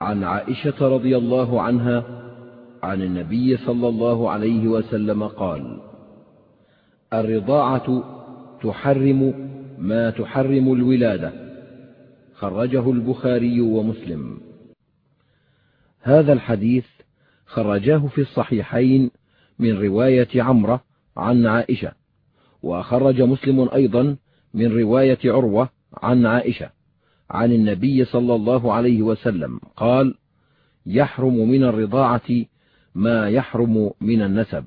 عن عائشة رضي الله عنها عن النبي صلى الله عليه وسلم قال الرضاعة تحرم ما تحرم الولادة. خرجه البخاري ومسلم. هذا الحديث خرجاه في الصحيحين من رواية عمرة عن عائشة وخرج مسلم أيضا من رواية عروة عن عائشة. عن النبي صلى الله عليه وسلم قال يحرم من الرضاعة ما يحرم من النسب.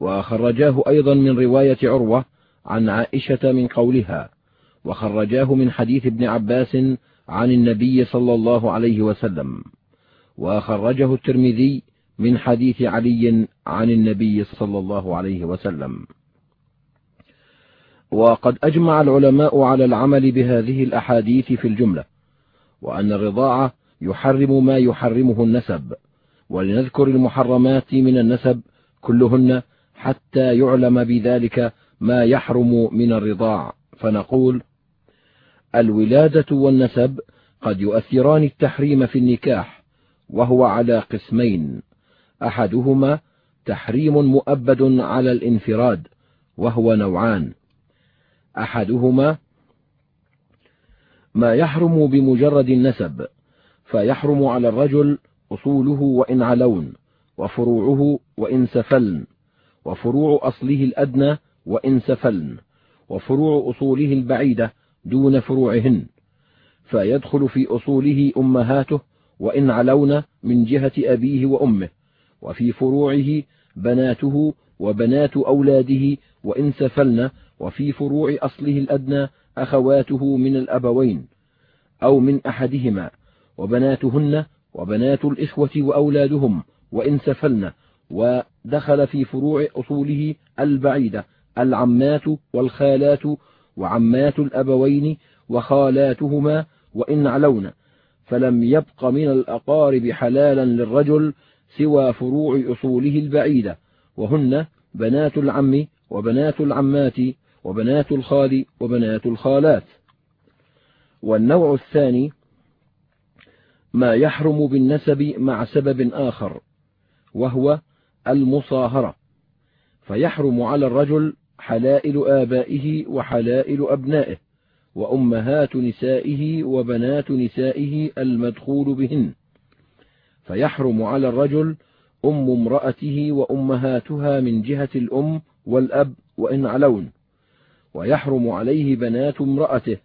وخرجاه أيضا من رواية عروة عن عائشة من قولها وخرجاه من حديث ابن عباس عن النبي صلى الله عليه وسلم. وخرجه الترمذي من حديث علي عن النبي صلى الله عليه وسلم. وقد أجمع العلماء على العمل بهذه الأحاديث في الجملة وأن الرضاعة يحرم ما يحرمه النسب ولنذكر المحرمات من النسب كلهن حتى يعلم بذلك ما يحرم من الرضاع. فنقول الولادة والنسب قد يؤثران التحريم في النكاح وهو على قسمين أحدهما تحريم مؤبد على الانفراد وهو نوعان أحدهما ما يحرم بمجرد النسب فيحرم على الرجل أصوله وإن علون وفروعه وإن سفلن وفروع أصله الأدنى وإن سفلن وفروع أصوله البعيدة دون فروعهن فيدخل في أصوله أمهاته وإن علون من جهة أبيه وأمه وفي فروعه بناته وبنات أولاده وإن سفلن وفي فروع أصله الأدنى أخواته من الأبوين أو من أحدهما وبناتهن وبنات الإخوة وأولادهم وإن سفلن ودخل في فروع أصوله البعيدة العمات والخالات وعمات الأبوين وخالاتهما وإن علون فلم يبق من الأقارب حلالا للرجل سوى فروع أصوله البعيدة وهن بنات العم وبنات العمات وبنات الخال وبنات الخالات. والنوع الثاني ما يحرم بالنسب مع سبب آخر وهو المصاهرة. فيحرم على الرجل حلائل آبائه وحلائل أبنائه وأمهات نسائه وبنات نسائه المدخول بهن. فيحرم على الرجل أم امرأته وأمهاتها من جهة الأم والأب وإن علون. ويحرم عليه بنات امرأته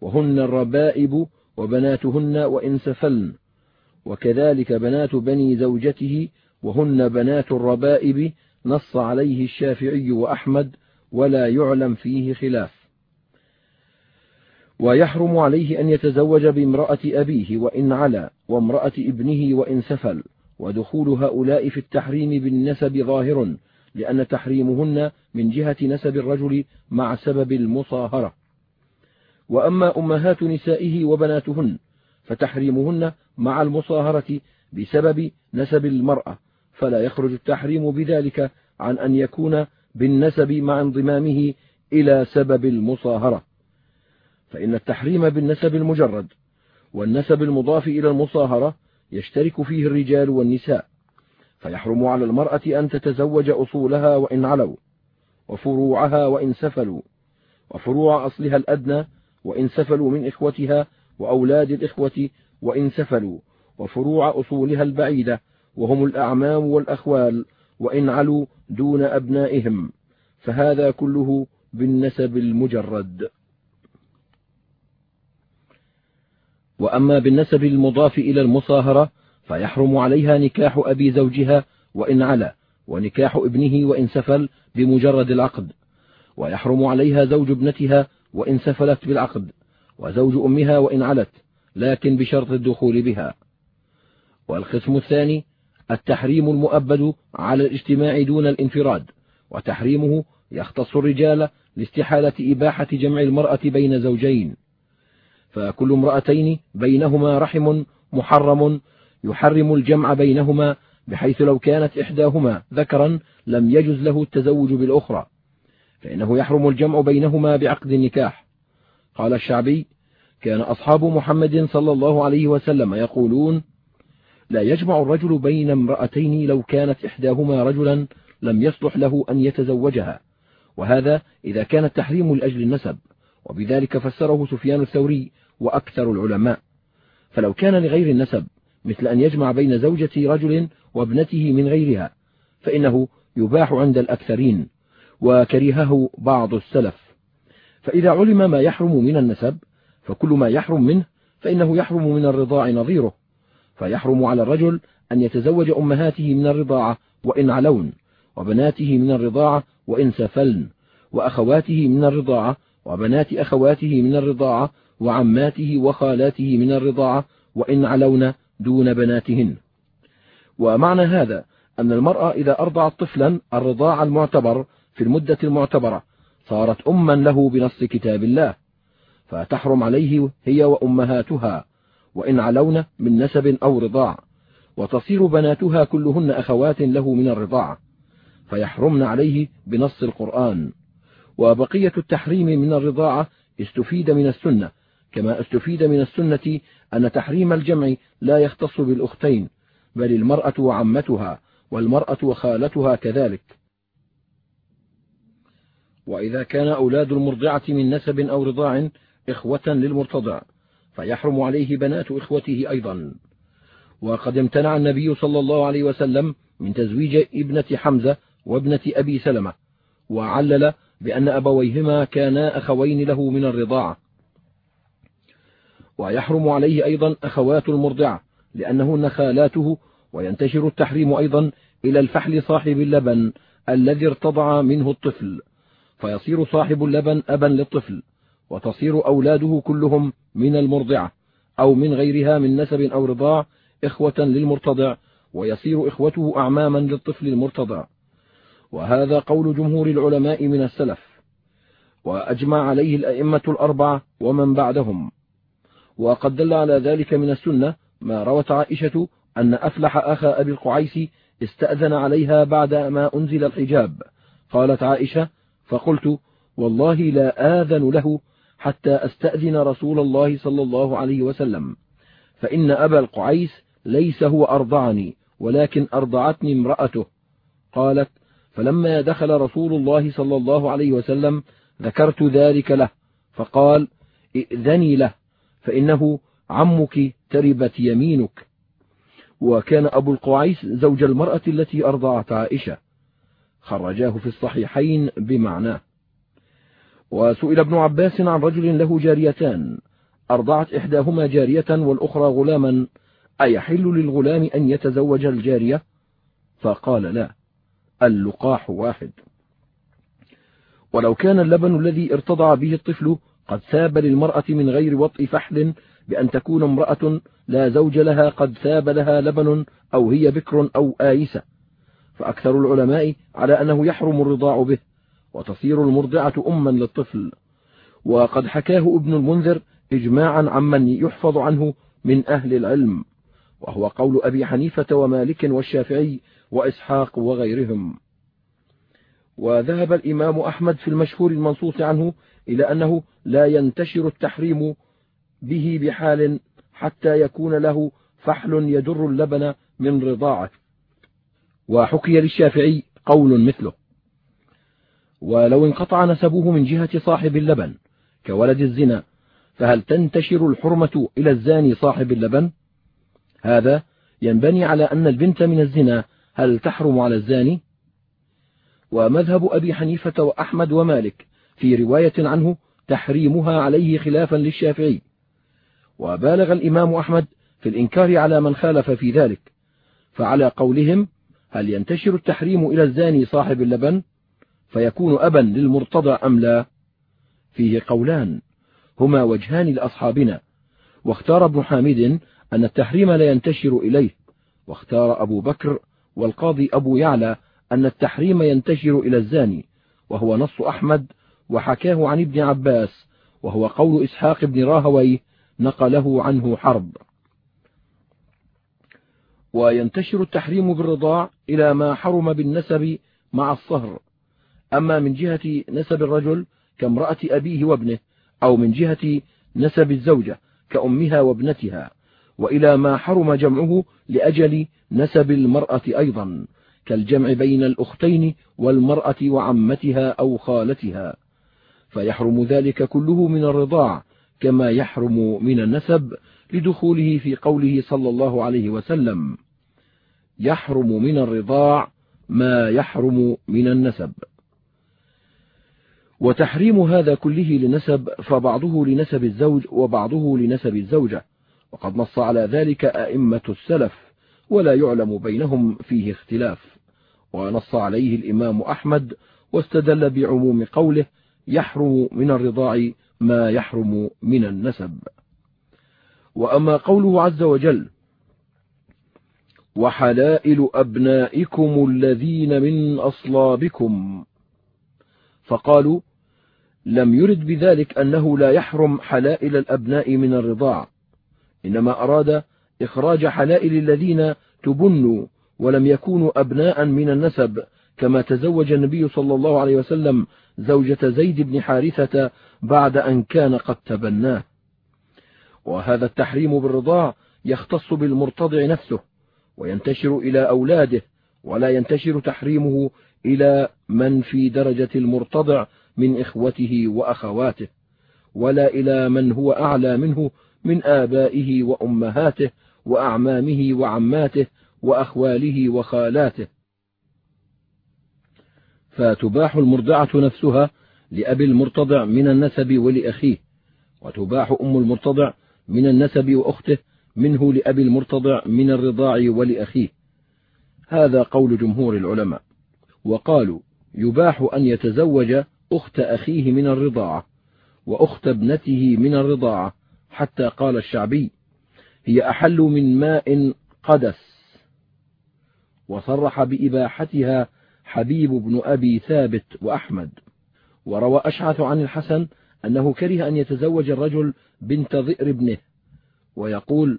وهن الربائب وبناتهن وإن سفلن. وكذلك بنات بني زوجته وهن بنات الربائب نص عليه الشافعي وأحمد ولا يعلم فيه خلاف. ويحرم عليه أن يتزوج بامرأة أبيه وإن علا وامرأة ابنه وإن سفل. ودخول هؤلاء في التحريم بالنسب ظاهر لأن تحريمهن من جهة نسب الرجل مع سبب المصاهرة. وأما أمهات نسائه وبناتهن فتحريمهن مع المصاهرة بسبب نسب المرأة فلا يخرج التحريم بذلك عن أن يكون بالنسب مع انضمامه إلى سبب المصاهرة. فإن التحريم بالنسب المجرد والنسب المضاف إلى المصاهرة يشترك فيه الرجال والنساء فيحرم على المرأة أن تتزوج أصولها وإن علوا وفروعها وإن سفلوا وفروع أصلها الأدنى وإن سفلوا من إخوتها وأولاد الإخوة وإن سفلوا وفروع أصولها البعيدة وهم الأعمام والأخوال وإن علوا دون أبنائهم فهذا كله بالنسب المجرد. وأما بالنسب المضاف إلى المصاهرة فيحرم عليها نكاح أبي زوجها وإن علا ونكاح ابنه وإن سفل بمجرد العقد ويحرم عليها زوج ابنتها وإن سفلت بالعقد وزوج أمها وإن علت لكن بشرط الدخول بها. والقسم الثاني التحريم المؤبد على الاجتماع دون الانفراد وتحريمه يختص الرجال لاستحالة إباحة جمع المرأة بين زوجين. فكل امرأتين بينهما رحم محرم يحرم الجمع بينهما بحيث لو كانت إحداهما ذكرا لم يجز له التزوج بالأخرى فإنه يحرم الجمع بينهما بعقد النكاح. قال الشعبي كان أصحاب محمد صلى الله عليه وسلم يقولون لا يجمع الرجل بين امرأتين لو كانت إحداهما رجلا لم يصلح له أن يتزوجها وهذا إذا كان التحريم لأجل النسب وبذلك فسره سفيان الثوري وأكثر العلماء. فلو كان لغير النسب مثل أن يجمع بين زوجة رجل وابنته من غيرها فإنه يباح عند الأكثرين وكرهه بعض السلف. فإذا علم ما يحرم من النسب فكل ما يحرم منه فإنه يحرم من الرضاع نظيره. فيحرم على الرجل أن يتزوج أمهاته من الرضاعة وإن علون وبناته من الرضاعة وإن سفلن وأخواته من الرضاعة وبنات أخواته من الرضاعة وعماته وخالاته من الرضاعة وإن علون دون بناتهن. ومعنى هذا أن المرأة إذا أرضعت طفلا الرضاع المعتبر في المدة المعتبرة صارت أما له بنص كتاب الله فتحرم عليه هي وأمهاتها وإن علون من نسب أو رضاع وتصير بناتها كلهن أخوات له من الرضاعة فيحرمن عليه بنص القرآن. وبقية التحريم من الرضاعة استفيد من السنة كما استفيد من السنة أن تحريم الجمع لا يختص بالأختين بل المرأة وعمتها والمرأة وخالتها كذلك. وإذا كان أولاد المرضعة من نسب أو رضاع إخوة للمرتضع فيحرم عليه بنات إخوته أيضا. وقد امتنع النبي صلى الله عليه وسلم من تزويج ابنة حمزة وابنة أبي سلمة وعلل بأن أبويهما كانا أخوين له من الرضاعة ويحرم عليه أيضا أخوات المرضعة لأنهن خالاته وينتشر التحريم أيضا إلى الفحل صاحب اللبن الذي ارتضع منه الطفل. فيصير صاحب اللبن أبا للطفل وتصير أولاده كلهم من المرضعة أو من غيرها من نسب أو رضاع إخوة للمرتضع ويصير إخوته أعماما للطفل المرتضع. وهذا قول جمهور العلماء من السلف. وأجمع عليه الأئمة الأربعة ومن بعدهم. وقد دل على ذلك من السنة ما روت عائشة أن أفلح أخا أبي القعيس استأذن عليها بعد ما أنزل الحجاب. قالت عائشة فقلت والله لا آذن له حتى أستأذن رسول الله صلى الله عليه وسلم. فإن أبا القعيس ليس هو أرضعني ولكن أرضعتني امرأته. قالت فلما دخل رسول الله صلى الله عليه وسلم ذكرت ذلك له فقال ائذني له. فإنه عمك تربت يمينك. وكان أبو القعيس زوج المرأة التي أرضعت عائشة. خرجاه في الصحيحين بمعناه. وسئل ابن عباس عن رجل له جاريتان. أرضعت إحداهما جارية والأخرى غلاما. أيحل للغلام أن يتزوج الجارية؟ فقال لا اللقاح واحد. ولو كان اللبن الذي ارتضع به الطفل قد ثاب للمرأة من غير وطء فحل بأن تكون امرأة لا زوج لها قد ثاب لها لبن أو هي بكر أو آيسة. فأكثر العلماء على أنه يحرم الرضاع به وتصير المرضعة أما للطفل. وقد حكاه ابن المنذر إجماعا عمن يحفظ عنه من أهل العلم وهو قول أبي حنيفة ومالك والشافعي وإسحاق وغيرهم. وذهب الإمام أحمد في المشهور المنصوص عنه إلى أنه لا ينتشر التحريم به بحال حتى يكون له فحل يدر اللبن من رضاعة. وحكي للشافعي قول مثله ولو انقطع نسبه من جهة صاحب اللبن كولد الزنا فهل تنتشر الحرمة إلى الزاني صاحب اللبن؟ هذا ينبني على أن البنت من الزنا هل تحرم على الزاني؟ ومذهب أبي حنيفة وأحمد ومالك في رواية عنه تحريمها عليه خلافا للشافعي. وبالغ الإمام أحمد في الإنكار على من خالف في ذلك. فعلى قولهم هل ينتشر التحريم إلى الزاني صاحب اللبن؟ فيكون أبا للمرتضى أم لا؟ فيه قولان. هما وجهان لأصحابنا. واختار ابن حامد أن التحريم لا ينتشر إليه. واختار أبو بكر والقاضي أبو يعلى أن التحريم ينتشر إلى الزاني وهو نص أحمد وحكاه عن ابن عباس وهو قول إسحاق بن راهوي نقله عنه حرب. وينتشر التحريم بالرضاع إلى ما حرم بالنسب مع الصهر. أما من جهة نسب الرجل كامرأة أبيه وابنه أو من جهة نسب الزوجة كأمها وابنتها وإلى ما حرم جمعه لأجل نسب المرأة أيضا. كالجمع بين الأختين والمرأة وعمتها أو خالتها. فيحرم ذلك كله من الرضاع كما يحرم من النسب لدخوله في قوله صلى الله عليه وسلم. يحرم من الرضاع ما يحرم من النسب. وتحريم هذا كله لنسب فبعضه لنسب الزوج وبعضه لنسب الزوجة. وقد نص على ذلك أئمة السلف ولا يعلم بينهم فيه اختلاف. ونص عليه الإمام أحمد واستدل بعموم قوله يحرم من الرضاع ما يحرم من النسب. وأما قوله عز وجل وحلائل أبنائكم الذين من أصلابكم فقالوا لم يرد بذلك أنه لا يحرم حلائل الأبناء من الرضاع إنما أراد إخراج حلائل الذين تبنوا ولم يكونوا أبناء من النسب كما تزوج النبي صلى الله عليه وسلم زوجة زيد بن حارثة بعد أن كان قد تبناه. وهذا التحريم بالرضاع يختص بالمرتضع نفسه وينتشر إلى أولاده ولا ينتشر تحريمه إلى من في درجة المرتضع من إخوته وأخواته ولا إلى من هو أعلى منه من آبائه وأمهاته وأعمامه وعماته وأخواله وخالاته. فتباح المرضعة نفسها لأبي المرتضع من النسب ولأخيه وتباح أم المرتضع من النسب وأخته منه لأبي المرتضع من الرضاع ولأخيه. هذا قول جمهور العلماء. وقالوا يباح أن يتزوج أخت أخيه من الرضاعة وأخت ابنته من الرضاعة حتى قال الشعبي هي أحل من ماء قدس. وصرح بإباحتها حبيب بن أبي ثابت وأحمد. وروى أشعث عن الحسن أنه كره أن يتزوج الرجل بنت ضئر ابنه ويقول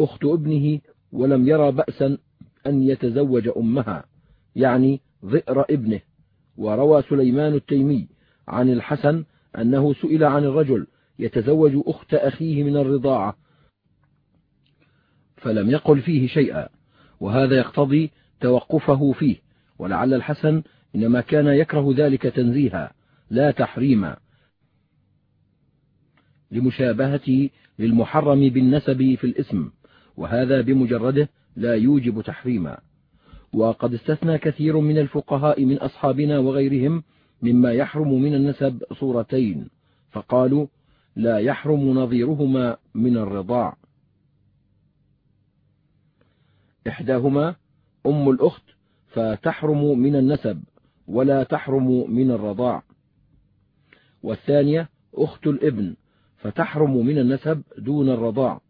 أخت ابنه ولم يرى بأسا أن يتزوج أمها يعني ضئر ابنه. وروى سليمان التيمي عن الحسن أنه سئل عن الرجل يتزوج أخت أخيه من الرضاعة فلم يقل فيه شيئا. وهذا يقتضي توقفه فيه ولعل الحسن إنما كان يكره ذلك تنزيها لا تحريما. لمشابهته للمحرم بالنسب في الاسم وهذا بمجرده لا يوجب تحريما. وقد استثنى كثير من الفقهاء من أصحابنا وغيرهم مما يحرم من النسب صورتين فقالوا لا يحرم نظيرهما من الرضاع. إحداهما أم الأخت فتحرم من النسب ولا تحرم من الرضاع. والثانية أخت الابن فتحرم من النسب دون الرضاع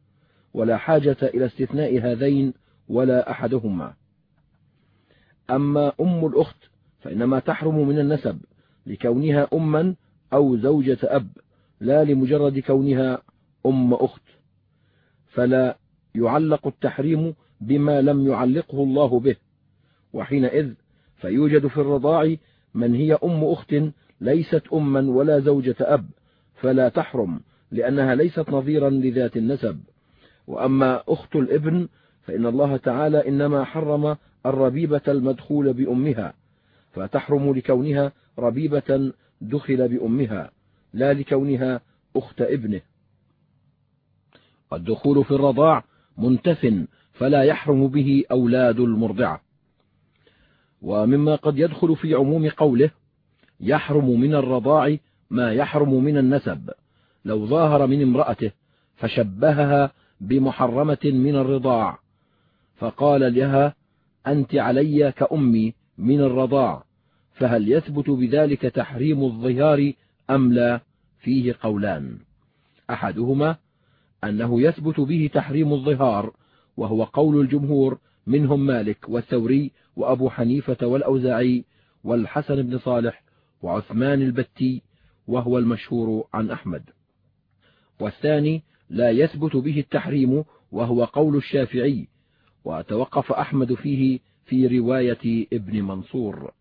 ولا حاجة إلى استثناء هذين ولا أحدهما. أما أم الأخت فإنما تحرم من النسب لكونها أما أو زوجة أب لا لمجرد كونها أم أخت. فلا يعلق التحريم بما لم يعلقه الله به. وحينئذ فيوجد في الرضاع من هي أم أخت ليست أما ولا زوجة أب فلا تحرم لأنها ليست نظيرا لذات النسب. وأما أخت الابن فإن الله تعالى إنما حرم الربيبة المدخول بأمها فتحرم لكونها ربيبة دخل بأمها لا لكونها أخت ابنه. والدخول في الرضاع منتف فلا يحرم به أولاد المرضعة. ومما قد يدخل في عموم قوله يحرم من الرضاع ما يحرم من النسب. لو ظاهر من امرأته فشبهها بمحرمة من الرضاع. فقال لها أنت علي كأمي من الرضاع. فهل يثبت بذلك تحريم الظهار أم لا؟ فيه قولان. أحدهما أنه يثبت به تحريم الظهار وهو قول الجمهور منهم مالك والثوري وأبو حنيفة والأوزاعي والحسن بن صالح وعثمان البتي وهو المشهور عن أحمد. والثاني لا يثبت به التحريم وهو قول الشافعي وتوقف أحمد فيه في رواية ابن منصور.